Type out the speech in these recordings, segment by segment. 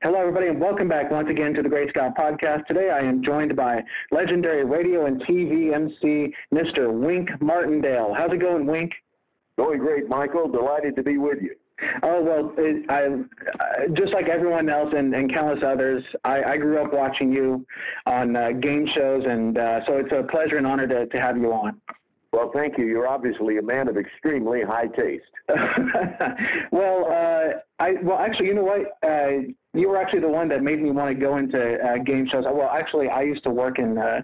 Hello, everybody, and welcome back once again to the Great Scott Podcast. Today I am joined by legendary radio and TV MC, Mr. Wink Martindale. How's it going, Wink? Going great, Michael. Delighted to be with you. Oh, well, it, I, just like everyone else and, and countless others, I, I, grew up watching you on uh, game shows, and uh, so it's a pleasure and honor to, to have you on. Well, thank you. You're obviously a man of extremely high taste. well, uh, I well actually, you know what? Uh, you were actually the one that made me want to go into uh, game shows. Well, actually, I used to work in uh,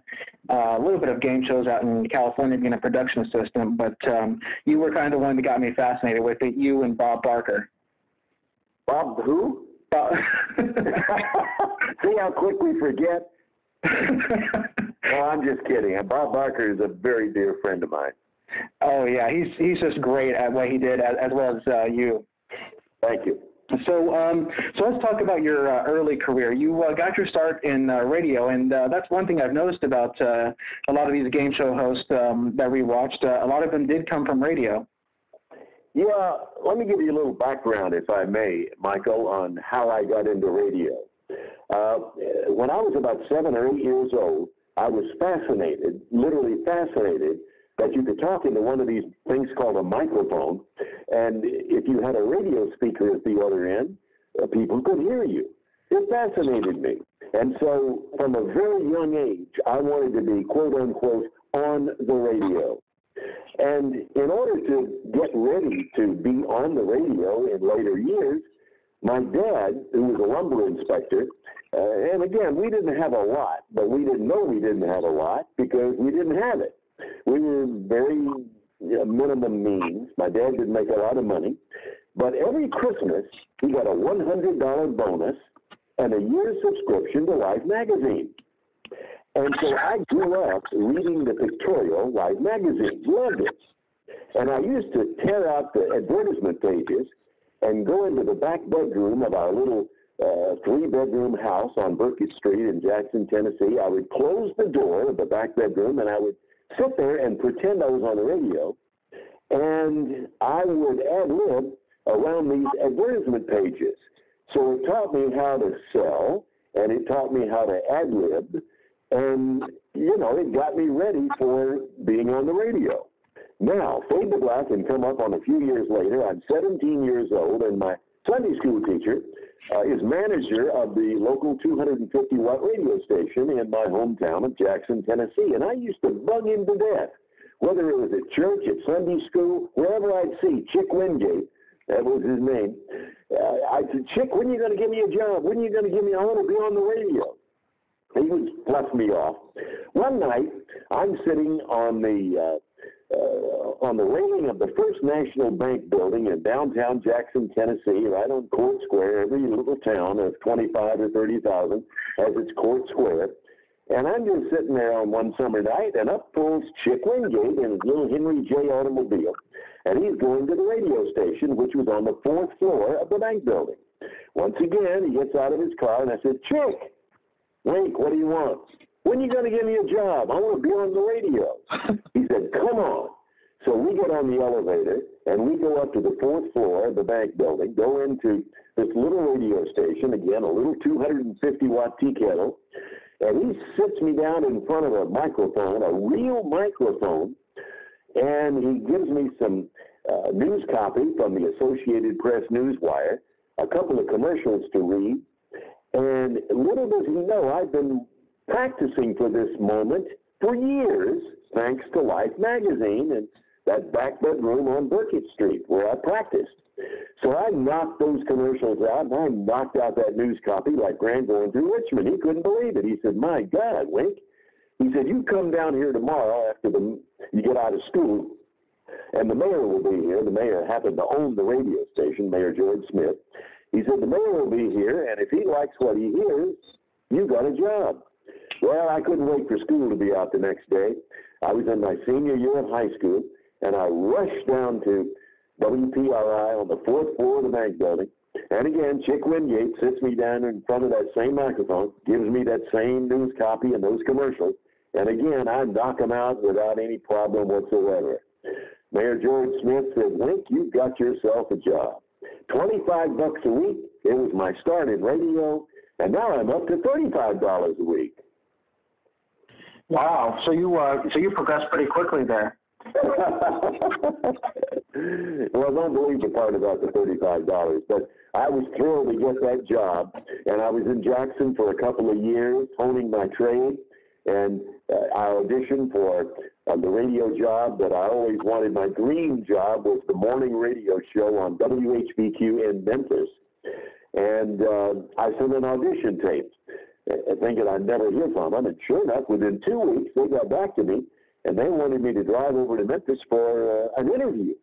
uh, a little bit of game shows out in California, being a production assistant. But um, you were kind of the one that got me fascinated with it. You and Bob Barker. Bob who? Bob. See how quick we forget. I'm just kidding. Bob Barker is a very dear friend of mine. Oh yeah, he's he's just great at what he did, as, as well as uh, you. Thank you. So, um, so let's talk about your uh, early career. You uh, got your start in uh, radio, and uh, that's one thing I've noticed about uh, a lot of these game show hosts um, that we watched. Uh, a lot of them did come from radio. Yeah, let me give you a little background, if I may, Michael, on how I got into radio. when I was about seven or eight years old, I was fascinated, literally fascinated, that you could talk into one of these things called a microphone, and if you had a radio speaker at the other end, uh, people could hear you. It fascinated me. And so from a very young age, I wanted to be, quote unquote, on the radio. And in order to get ready to be on the radio in later years, my dad, who was a lumber inspector, uh, and again, we didn't have a lot, but we didn't know we didn't have a lot because we didn't have it. We were very you know, minimum means. My dad didn't make a lot of money. But every Christmas, he got a $100 bonus and a year's subscription to Life magazine. And so I grew up reading the pictorial Life magazine, loved it. And I used to tear out the advertisement pages and go into the back bedroom of our little uh, three-bedroom house on Burkett Street in Jackson, Tennessee. I would close the door of the back bedroom and I would sit there and pretend I was on the radio, and I would ad lib around these advertisement pages. So it taught me how to sell, and it taught me how to ad lib, and you know, it got me ready for being on the radio. Now, fade to black and come up on a few years later. I'm 17 years old, and my Sunday school teacher uh, is manager of the local 250 watt radio station in my hometown of Jackson, Tennessee. And I used to bug him to death, whether it was at church, at Sunday school, wherever I'd see Chick Wingate, that was his name. Uh, I said, Chick, when are you going to give me a job? When are you going to give me, I want to be on the radio. He would fluff me off. One night, I'm sitting on the uh, Uh, on the railing of the First National Bank building in downtown Jackson, Tennessee, right on Court Square. Every little town of 25 or 30,000 has its Court Square. And I'm just sitting there on one summer night, and up pulls Chick Wingate in his little Henry J. automobile. And he's going to the radio station, which was on the fourth floor of the bank building. Once again, he gets out of his car, and I said, Chick, Wink, what do you want? When you going to give me a job? I want to be on the radio. he said, come on. So we get on the elevator and we go up to the fourth floor of the bank building, go into this little radio station, again, a little 250 watt tea kettle, and he sits me down in front of a microphone, a real microphone, and he gives me some uh, news copy from the Associated Press Newswire, a couple of commercials to read, and little does he know I've been practicing for this moment for years, thanks to Life magazine and that back bedroom on Burkett Street where I practiced. So I knocked those commercials out, and I knocked out that news copy like Grant going through Richmond. He couldn't believe it. He said, my God, Wink. He said, you come down here tomorrow after the, you get out of school, and the mayor will be here. The mayor happened to own the radio station, Mayor George Smith. He said, the mayor will be here, and if he likes what he hears, you got a job. Well, I couldn't wait for school to be out the next day. I was in my senior year of high school, and I rushed down to WPLI on the fourth floor of the bank building. And again, Chick Wingate sits me down in front of that same microphone, gives me that same news copy and those commercials. And again, I knock them out without any problem whatsoever. Mayor George Smith said, Wink, you've got yourself a job. 25 bucks a week. It was my start in radio, and now I'm up to $35 a week. Wow. So you uh, so you progressed pretty quickly there. well, I don't believe the part about the $35, but I was thrilled to get that job, and I was in Jackson for a couple of years, honing my trade, and uh, I auditioned for uh, the radio job that I always wanted. My dream job was the morning radio show on WHBQ in Memphis, and uh, I sent an audition tape, thinking I'd never hear from them, and sure enough, within two weeks, they got back to me, and they wanted me to drive over to Memphis for uh, an interview.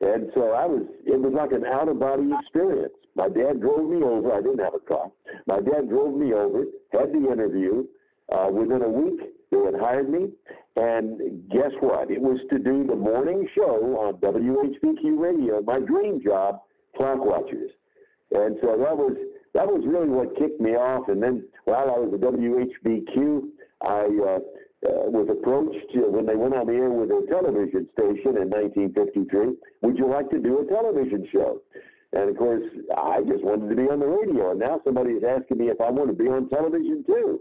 And so I was, it was like an out-of-body experience. My dad drove me over. I didn't have a car. My dad drove me over, had the interview. Uh, within a week, they had hired me. And guess what? It was to do the morning show on WHBQ radio, my dream job, Clock Watchers. And so that was, that was really what kicked me off. And then while I was at WHBQ, I uh, uh, was approached uh, when they went on the air with a television station in 1953, would you like to do a television show? And of course, I just wanted to be on the radio, and now somebody is asking me if I want to be on television too.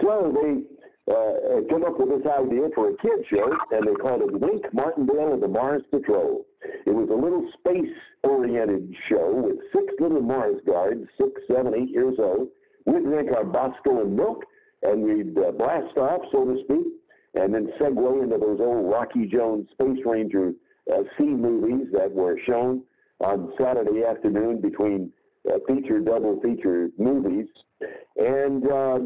So they uh, came up with this idea for a kid show, and they called it Wink Martindale and the Mars Patrol. It was a little space-oriented show with six little Mars guards, six, seven, eight years old. We'd drink our Bosco and milk, and we'd uh, blast off, so to speak, and then segue into those old Rocky Jones Space Ranger uh, C movies that were shown on Saturday afternoon between uh, feature, double feature movies. And uh,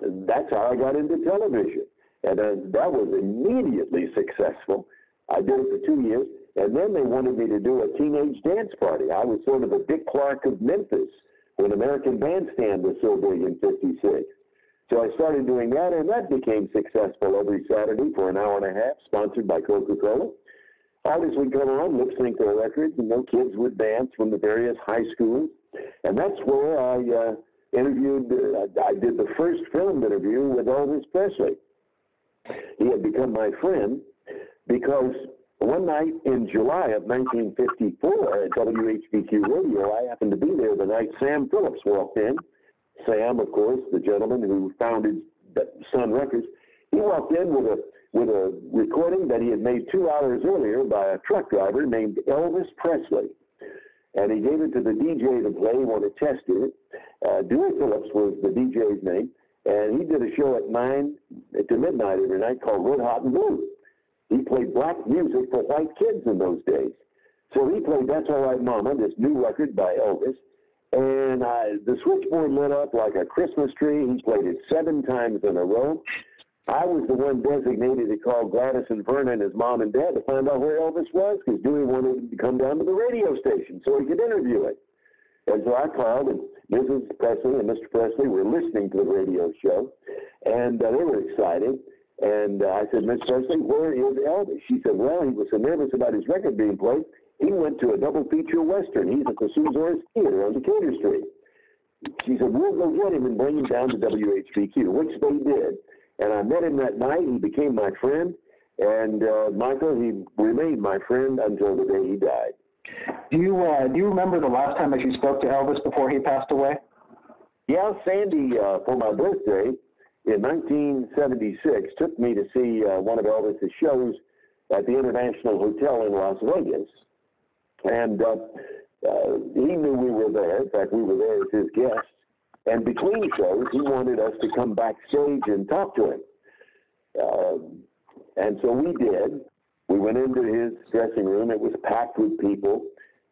that's how I got into television. And uh, that was immediately successful. I did it for two years. And then they wanted me to do a teenage dance party. I was sort of a Dick Clark of Memphis when American Bandstand was so big in 56. So I started doing that, and that became successful every Saturday for an hour and a half, sponsored by Coca-Cola. Artists would come on, lip sync their records, and no kids would dance from the various high schools. And that's where I uh, interviewed, uh, I did the first film interview with Elvis Presley. He had become my friend because one night in July of 1954 at WHBQ Radio, I happened to be there the night Sam Phillips walked in Sam, of course, the gentleman who founded Sun Records, he walked in with a with a recording that he had made two hours earlier by a truck driver named Elvis Presley. And he gave it to the DJ to play when it tested it. Uh, Dewey Phillips was the DJ's name. And he did a show at 9 to midnight every night called Red Hot and Blue. He played black music for white kids in those days. So he played That's All Right Mama, this new record by Elvis and I, the switchboard lit up like a Christmas tree. He played it seven times in a row. I was the one designated to call Gladys and Vernon, and his mom and dad, to find out where Elvis was because Dewey wanted to come down to the radio station so he could interview it. And so I called, and Mrs. Presley and Mr. Presley were listening to the radio show, and uh, they were excited. And uh, I said, Miss Presley, where is Elvis? She said, well, he was so nervous about his record being played, he went to a double feature Western. He's at the Suzore's Theater on Decatur Street. She said, we'll go get him and bring him down to WHBQ, which they did. And I met him that night. He became my friend. And uh, Michael, he remained my friend until the day he died. Do you uh, do you remember the last time that you spoke to Elvis before he passed away? Yeah, Sandy, uh, for my birthday in 1976, took me to see uh, one of Elvis's shows at the International Hotel in Las Vegas. And uh, uh, he knew we were there. In fact, we were there as his guests. And between shows, he wanted us to come backstage and talk to him. Uh, and so we did. We went into his dressing room. It was packed with people.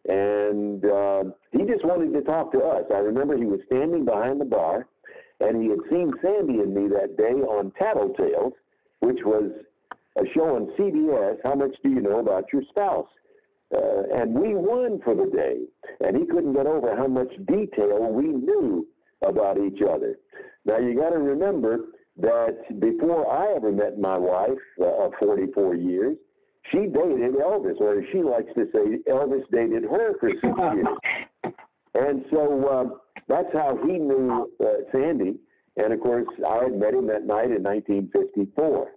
And uh, he just wanted to talk to us. I remember he was standing behind the bar, and he had seen Sandy and me that day on Tattletales, which was a show on CBS, How Much Do You Know About Your Spouse? Uh, and we won for the day. And he couldn't get over how much detail we knew about each other. Now you got to remember that before I ever met my wife uh, of 44 years, she dated Elvis, or as she likes to say, Elvis dated her for six years. And so um, that's how he knew uh, Sandy. And of course, I had met him that night in 1954.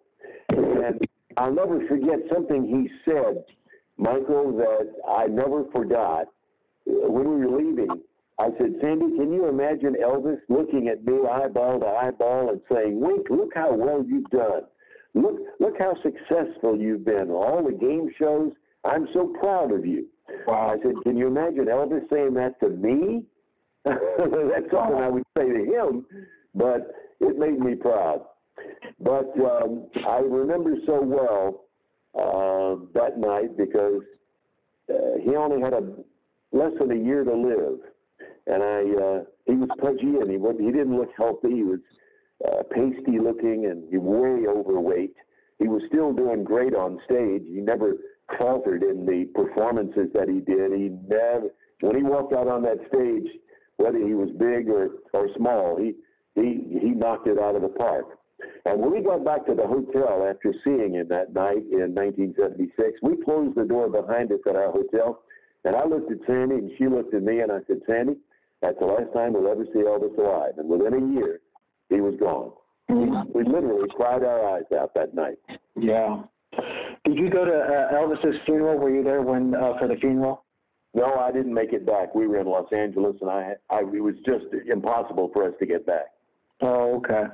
And I'll never forget something he said Michael, that I never forgot. when we were leaving, I said, Sandy, can you imagine Elvis looking at me eyeball to eyeball and saying, Wink, look how well you've done. Look, look how successful you've been. All the game shows, I'm so proud of you. Wow. I said, can you imagine Elvis saying that to me? That's something I would say to him, but it made me proud. But um, I remember so well uh, that night because uh, he only had a less than a year to live, and I uh, he was pudgy and he he didn't look healthy. He was uh, pasty looking and he way overweight. He was still doing great on stage. He never faltered in the performances that he did. He never when he walked out on that stage, whether he was big or or small, he he he knocked it out of the park. And when we got back to the hotel after seeing him that night in 1976, we closed the door behind us at our hotel, and I looked at Sandy, and she looked at me, and I said, Sandy, that's the last time we'll ever see Elvis alive. And within a year, he was gone. Mm-hmm. We literally cried our eyes out that night. Yeah. Did you go to uh, Elvis's funeral? Were you there when uh, for the funeral? No, I didn't make it back. We were in Los Angeles, and I, I it was just impossible for us to get back. Oh, okay.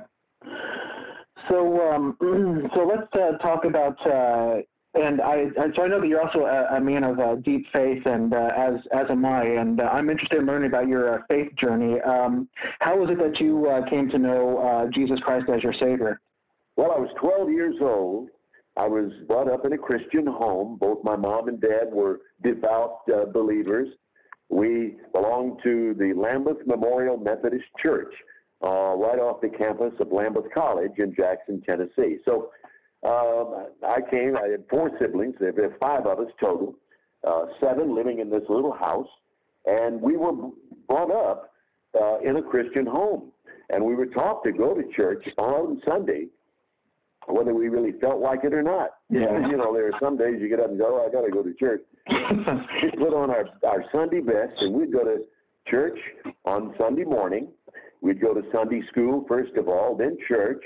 So, um, so let's uh, talk about. Uh, and I, so I know that you're also a, a man of uh, deep faith, and uh, as as am I. And uh, I'm interested in learning about your uh, faith journey. Um, how was it that you came to know Jesus Christ as your Savior? Well, I was 12 years old. I was brought up in a Christian home. Both my mom and dad were devout believers. We belonged to the Lambuth Memorial Methodist Church uh, right off the campus of Lambuth College in Jackson, Tennessee. So um, I came, I had four siblings, there were five of us total, uh, seven living in this little house, and we were brought up uh, in a Christian home. And we were taught to go to church on Sunday, whether we really felt like it or not. Yeah. you know, there are some days you get up and go, oh, I got to go to church. we put on our, our Sunday best, and we'd go to church on Sunday morning, We'd go to Sunday school, first of all, then church,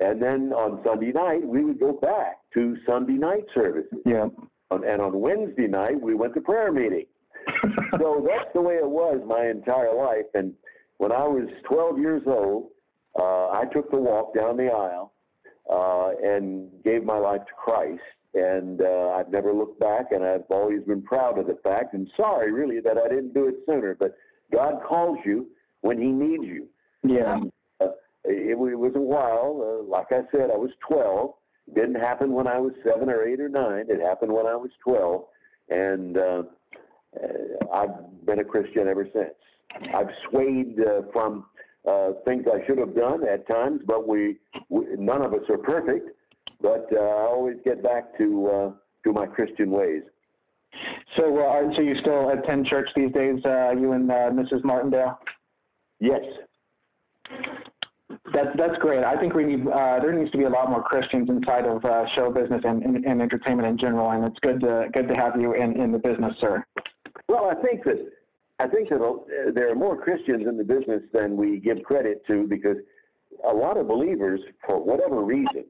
and then on Sunday night, we would go back to Sunday night services. Yeah. And on Wednesday night, we went to prayer meeting. so that's the way it was my entire life. And when I was 12 years old, uh, I took the walk down the aisle uh, and gave my life to Christ. And uh, I've never looked back, and I've always been proud of the fact and sorry, really, that I didn't do it sooner. But God calls you when he needs you. Yeah. Um, it, it, was a while. Uh, like I said, I was 12. It didn't happen when I was seven or eight or nine. It happened when I was 12, and uh, uh, I've been a Christian ever since. I've swayed uh, from uh, things I should have done at times, but we, we none of us are perfect. But uh, I always get back to uh, to my Christian ways. So, uh, so you still attend church these days, uh, you and uh, Mrs. Martindale? Yes. That's that's great. I think we need uh, there needs to be a lot more Christians inside of uh, show business and, and, and, entertainment in general, and it's good to good to have you in, in the business, sir. Well, I think that I think that uh, there are more Christians in the business than we give credit to because a lot of believers, for whatever reason,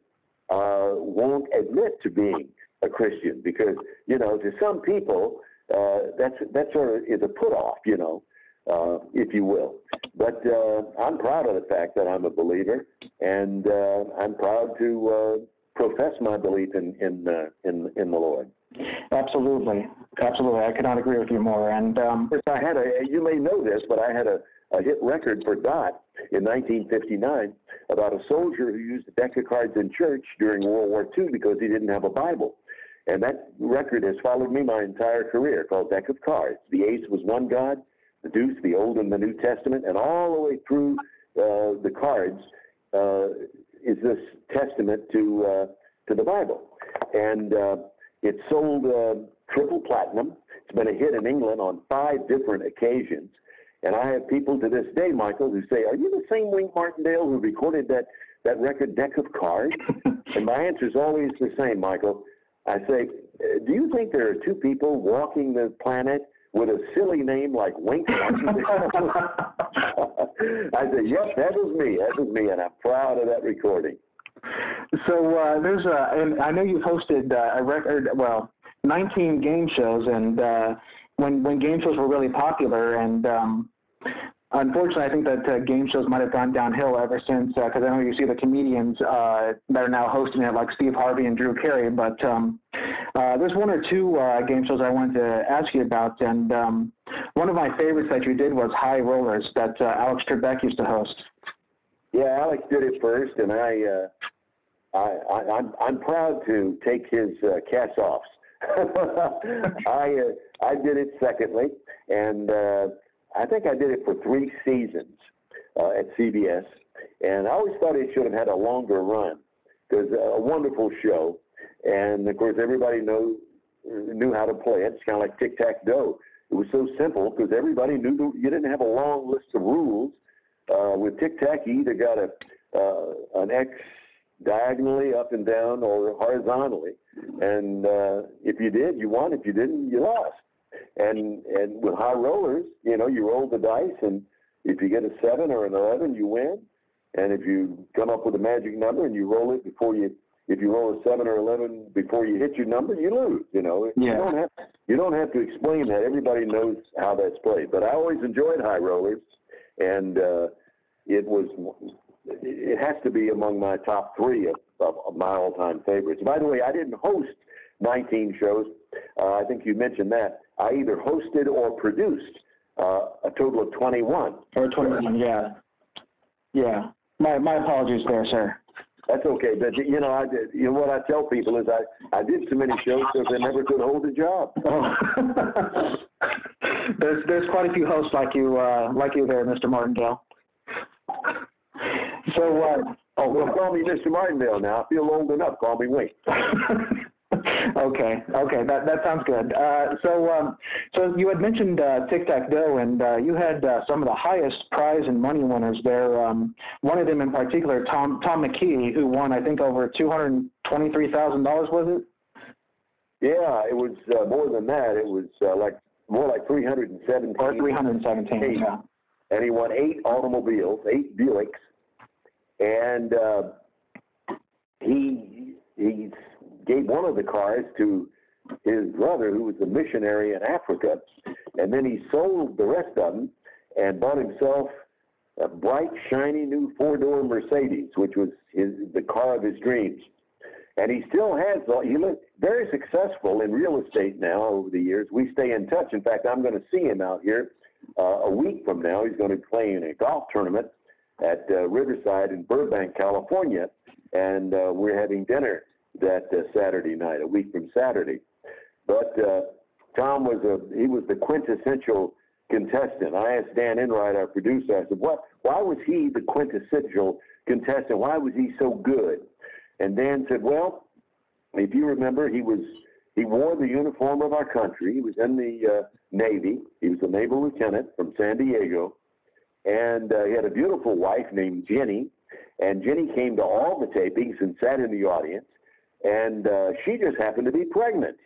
uh, won't admit to being a Christian because you know to some people uh, that's that sort of is a put off, you know uh, if you will. But uh, I'm proud of the fact that I'm a believer, and uh, I'm proud to uh, profess my belief in in, uh, in in the Lord. Absolutely, absolutely. I cannot agree with you more. And um, I had a, you may know this, but I had a, a hit record for Dot in 1959 about a soldier who used a deck of cards in church during World War II because he didn't have a Bible. And that record has followed me my entire career called Deck of Cards. The ace was one God, the Deuce, the Old and the New Testament, and all the way through uh, the cards uh, is this testament to uh, to the Bible, and uh, it sold uh, triple platinum. It's been a hit in England on five different occasions, and I have people to this day, Michael, who say, "Are you the same Wink Martindale who recorded that that record Deck of Cards?" and my answer is always the same, Michael. I say, "Do you think there are two people walking the planet?" With a silly name like Wink I said, yep, that was me. That was me, and I'm proud of that recording. So uh, there's a, and I know you've hosted uh, a record, well, 19 game shows, and uh, when when game shows were really popular, and um, unfortunately, I think that uh, game shows might have gone downhill ever since. Because uh, I know you see the comedians uh, that are now hosting it, like Steve Harvey and Drew Carey. But um, uh, there's one or two uh, game shows I wanted to ask you about, and um, one of my favorites that you did was High Rollers that uh, Alex Trebek used to host. Yeah, Alex did it first, and I, uh, I, I I'm I'm proud to take his uh, cast offs. I uh, I did it secondly, and uh, I think I did it for three seasons uh, at CBS, and I always thought it should have had a longer run because a wonderful show, and of course everybody knew knew how to play it. It's kind of like tic tac toe. It was so simple because everybody knew the, you didn't have a long list of rules. Uh, with tic tac, you either got a uh, an X diagonally up and down or horizontally, and uh, if you did, you won. If you didn't, you lost. And and with high rollers, you know, you roll the dice, and if you get a seven or an eleven, you win. And if you come up with a magic number and you roll it before you, if you roll a seven or eleven before you hit your number, you lose. You know, yeah. you don't have you don't have to explain that. Everybody knows how that's played. But I always enjoyed high rollers, and uh, it was it has to be among my top three of, of, of my all-time favorites. By the way, I didn't host 19 shows. Uh, I think you mentioned that. I either hosted or produced uh, a total of 21. Or 21, yeah. Yeah. My, my apologies there, sir. That's okay, but you know, I did, you know what I tell people is I, I did so many shows because I never could hold a job. Oh. there's there's quite a few hosts like you uh, like you there, Mr. Martindale. So, uh, oh, well, call me Mr. Martindale now. I feel old enough. Call me Wink. okay, okay, that that sounds good. Uh, so, um, so you had mentioned uh, Tic Tac Dough, and uh, you had uh, some of the highest prize and money winners there. Um, one of them in particular, Thom Thom McKee, who won, I think, over two hundred twenty-three thousand dollars. Was it? Yeah, it was uh, more than that. It was uh, like more like three hundred and seventeen. Or three hundred and seventeen. Yeah. And he won eight automobiles, eight Buicks, and uh, he he gave one of the cars to his brother, who was a missionary in Africa, and then he sold the rest of them and bought himself a bright, shiny new four-door Mercedes, which was his the car of his dreams. And he still has, he looked very successful in real estate now over the years. We stay in touch. In fact, I'm going to see him out here uh, a week from now. He's going to play in a golf tournament at uh, Riverside in Burbank, California, and uh, we're having dinner that uh, Saturday night, a week from Saturday. But uh, Thom was a he was the quintessential contestant. I asked Dan Enright, our producer, I said, "What? Why was he the quintessential contestant? Why was he so good?" And Dan said, "Well, if you remember, he was he wore the uniform of our country. He was in the uh, Navy. He was a naval lieutenant from San Diego, and uh, he had a beautiful wife named Jenny. And Jenny came to all the tapings and sat in the audience, and uh, she just happened to be pregnant.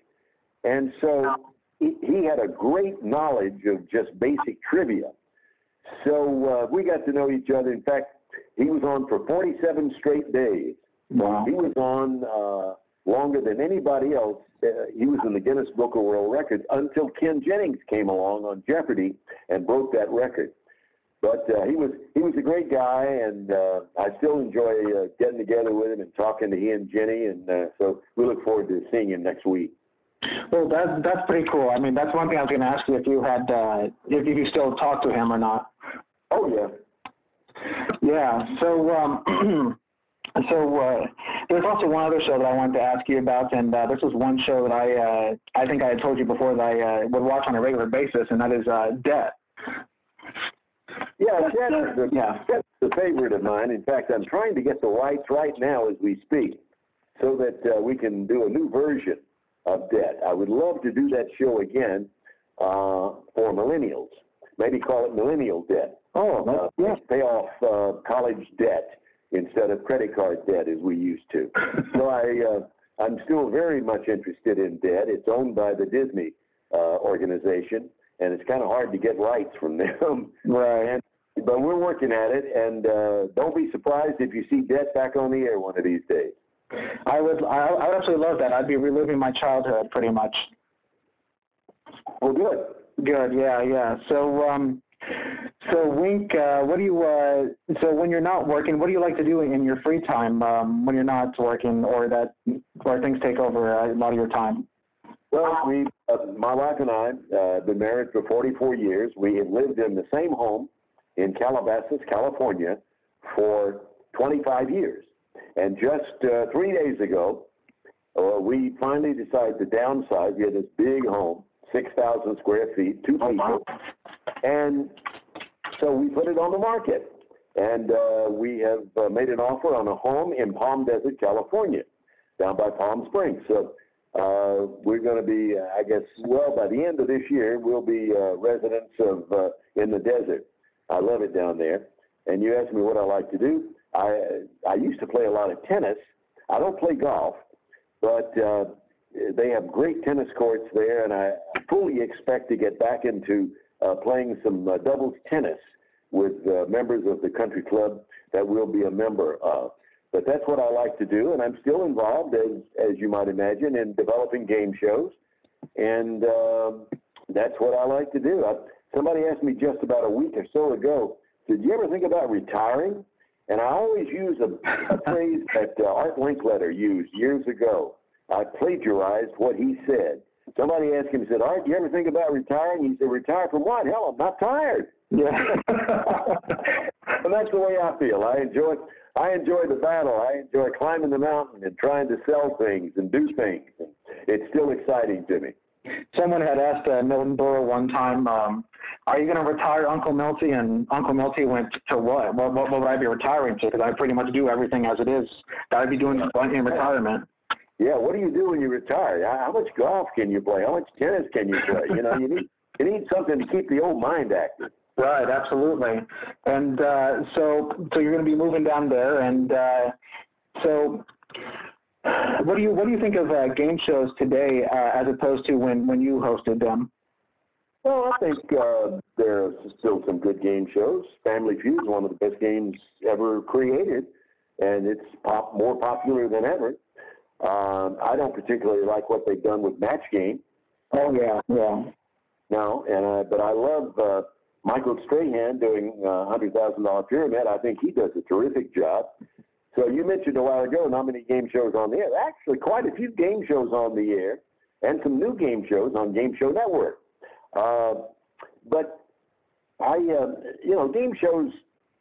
And so he, he had a great knowledge of just basic trivia. So uh, we got to know each other. In fact, he was on for 47 straight days. Wow. He was on uh, longer than anybody else. Uh, he was in the Guinness Book of World Records until Ken Jennings came along on Jeopardy and broke that record. But uh, he was he was a great guy, and uh, I still enjoy uh, getting together with him and talking to and Jenny, and uh, so we look forward to seeing him next week. Well, that's that's pretty cool. I mean, that's one thing I was going to ask you if you had uh, if you still talk to him or not. Oh yeah. Yeah. So. Um, So uh, there's also one other show that I wanted to ask you about, and uh, this was one show that I uh, I think I had told you before that I uh, would watch on a regular basis, and that is uh, Debt. Yeah, that's a, yeah. that's a favorite of mine. In fact, I'm trying to get the rights right now as we speak, so that uh, we can do a new version of Debt. I would love to do that show again uh, for millennials. Maybe call it Millennial Debt. Oh, Uh, yeah. pay off uh, college debt instead of credit card debt as we used to. so I, uh, I'm still very much interested in debt. It's owned by the Disney uh, organization, and it's kind of hard to get rights from them. Right. And, but we're working at it, and uh, don't be surprised if you see debt back on the air one of these days. I would I, I would absolutely love that. I'd be reliving my childhood pretty much. Well, good. Good. Yeah, yeah. So, um, so Wink, uh, what do you? Uh, so when you're not working, what do you like to do in your free time um, when you're not working, or that, or things take over a lot of your time? Well, we, uh, my wife and I, uh, been married for 44 years. We have lived in the same home in Calabasas, California, for 25 years. And just uh, three days ago, uh, we finally decided to downsize. We had this big home, 6,000 square feet, two oh, people. And so we put it on the market. And uh, we have uh, made an offer on a home in Palm Desert, California, down by Palm Springs. So uh, we're going to be, uh, I guess, well, by the end of this year, we'll be uh, residents of uh, in the desert. I love it down there. And you asked me what I like to do. I I used to play a lot of tennis. I don't play golf, but uh, they have great tennis courts there, and I fully expect to get back into uh, playing some uh, doubles tennis with uh, members of the country club that we'll be a member of. But that's what I like to do, and I'm still involved, as, as you might imagine, in developing game shows. And um, that's what I like to do. I, somebody asked me just about a week or so ago, did you ever think about retiring? And I always use a, a phrase that uh, Art Linkletter used years ago. I plagiarized what he said. Somebody asked him, said, Art, do you ever think about retiring? He said, retire from what? Hell, I'm not tired. Yeah. and that's the way I feel. I enjoy I enjoy the battle. I enjoy climbing the mountain and trying to sell things and do things. And it's still exciting to me. Someone had asked uh, Milton Berle one time, um, "Are you going to retire, Uncle Milty?" And Uncle Milty went, "To what? What, what, what would I be retiring to? Because I pretty much do everything as it is that I'd be doing in retirement." Yeah, what do you do when you retire? How much golf can you play? How much tennis can you play? You know, you need you need something to keep the old mind active. Right, absolutely. And uh, so, so you're going to be moving down there, and uh, so what do you what do you think of uh, game shows today uh, as opposed to when when you hosted them? Well, I think uh, there are still some good game shows. Family Feud is one of the best games ever created, and it's pop, more popular than ever. Um, I don't particularly like what they've done with Match Game. Oh yeah, yeah. No, and uh, but I love uh, Michael Strahan doing uh, $100,000 Pyramid, I think he does a terrific job. So you mentioned a while ago not many game shows on the air. Actually, quite a few game shows on the air and some new game shows on Game Show Network. Uh, but I, uh, you know, game shows,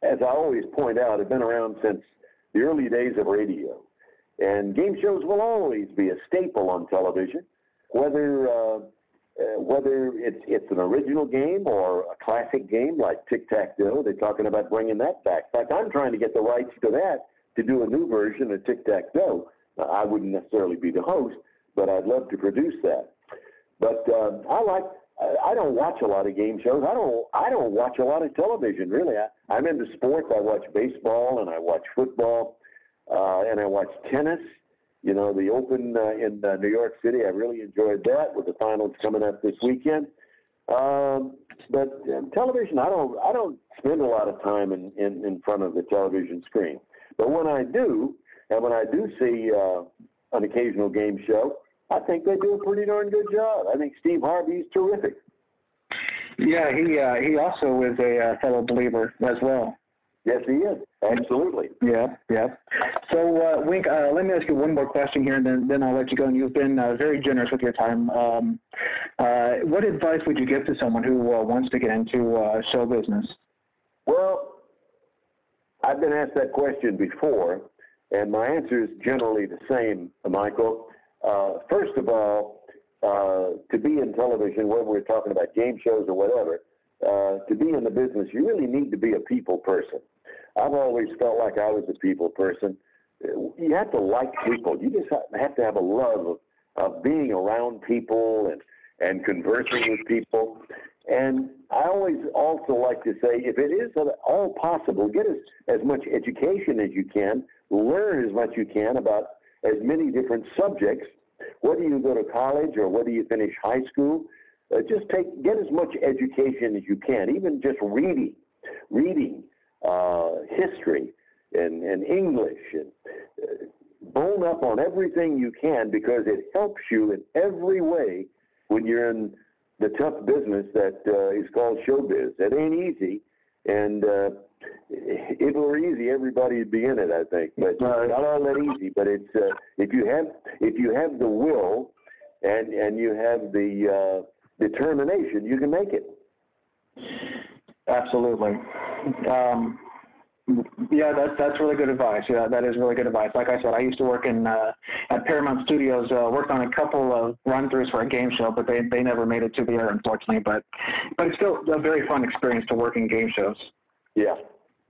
as I always point out, have been around since the early days of radio. And game shows will always be a staple on television, whether uh, whether it's it's an original game or a classic game like tic-tac-toe, they're talking about bringing that back. In fact, I'm trying to get the rights to that to do a new version of tic-tac-toe. Uh, I wouldn't necessarily be the host, but I'd love to produce that. But uh, I like. I don't watch a lot of game shows. I don't. I don't watch a lot of television really. I, I'm into sports. I watch baseball and I watch football, uh, and I watch tennis you know, the Open uh, in uh, New York City, I really enjoyed that with the finals coming up this weekend. Um, but um, television, I don't, I don't spend a lot of time in, in, in front of the television screen. But when I do, and when I do see uh, an occasional game show, I think they do a pretty darn good job. I think Steve Harvey's terrific. Yeah, he uh, he also is a uh, fellow believer as well. Yes, he is. Absolutely. Yeah, yeah. So, uh, Wink, uh, let me ask you one more question here, and then, then I'll let you go. And you've been uh, very generous with your time. Um, uh, what advice would you give to someone who uh, wants to get into uh, show business? Well, I've been asked that question before, and my answer is generally the same, Michael. first of all, to be in television, whether we're talking about game shows or whatever, Uh, to be in the business, you really need to be a people person. I've always felt like I was a people person. You have to like people. You just have to have a love of, of being around people and, and conversing with people. And I always also like to say, if it is at all possible, get as, as much education as you can, learn as much you can about as many different subjects, whether you go to college or whether you finish high school. Uh, just take get as much education as you can, even just reading, reading uh, history and, and English and uh, bone up on everything you can because it helps you in every way when you're in the tough business that uh, is called showbiz. It ain't easy, and uh, if it were easy, everybody would be in it. I think, but Right. not all that easy. But it's uh, if you have if you have the will and and you have the uh, determination, you can make it. Absolutely. Um, yeah, that's that's really good advice. Yeah, that is really good advice. Like I said, I used to work in uh, at Paramount Studios. Uh, worked on a couple of run-throughs for a game show, but they they never made it to the air, unfortunately. But but it's still a very fun experience to work in game shows. Yeah.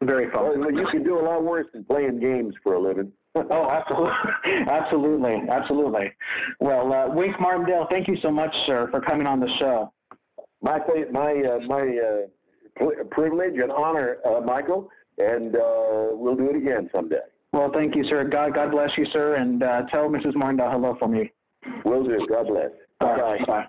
Very fun. Well, you can do a lot worse than playing games for a living. Oh, absolutely, absolutely, absolutely. Well, uh, Wink Martindale, thank you so much, sir, for coming on the show. My my uh, my uh, privilege and honor, uh, Michael, and uh, we'll do it again someday. Well, thank you, sir. God, God bless you, sir, and uh, tell Mrs. Martindale hello for me. Will do. God bless. Bye. right, bye.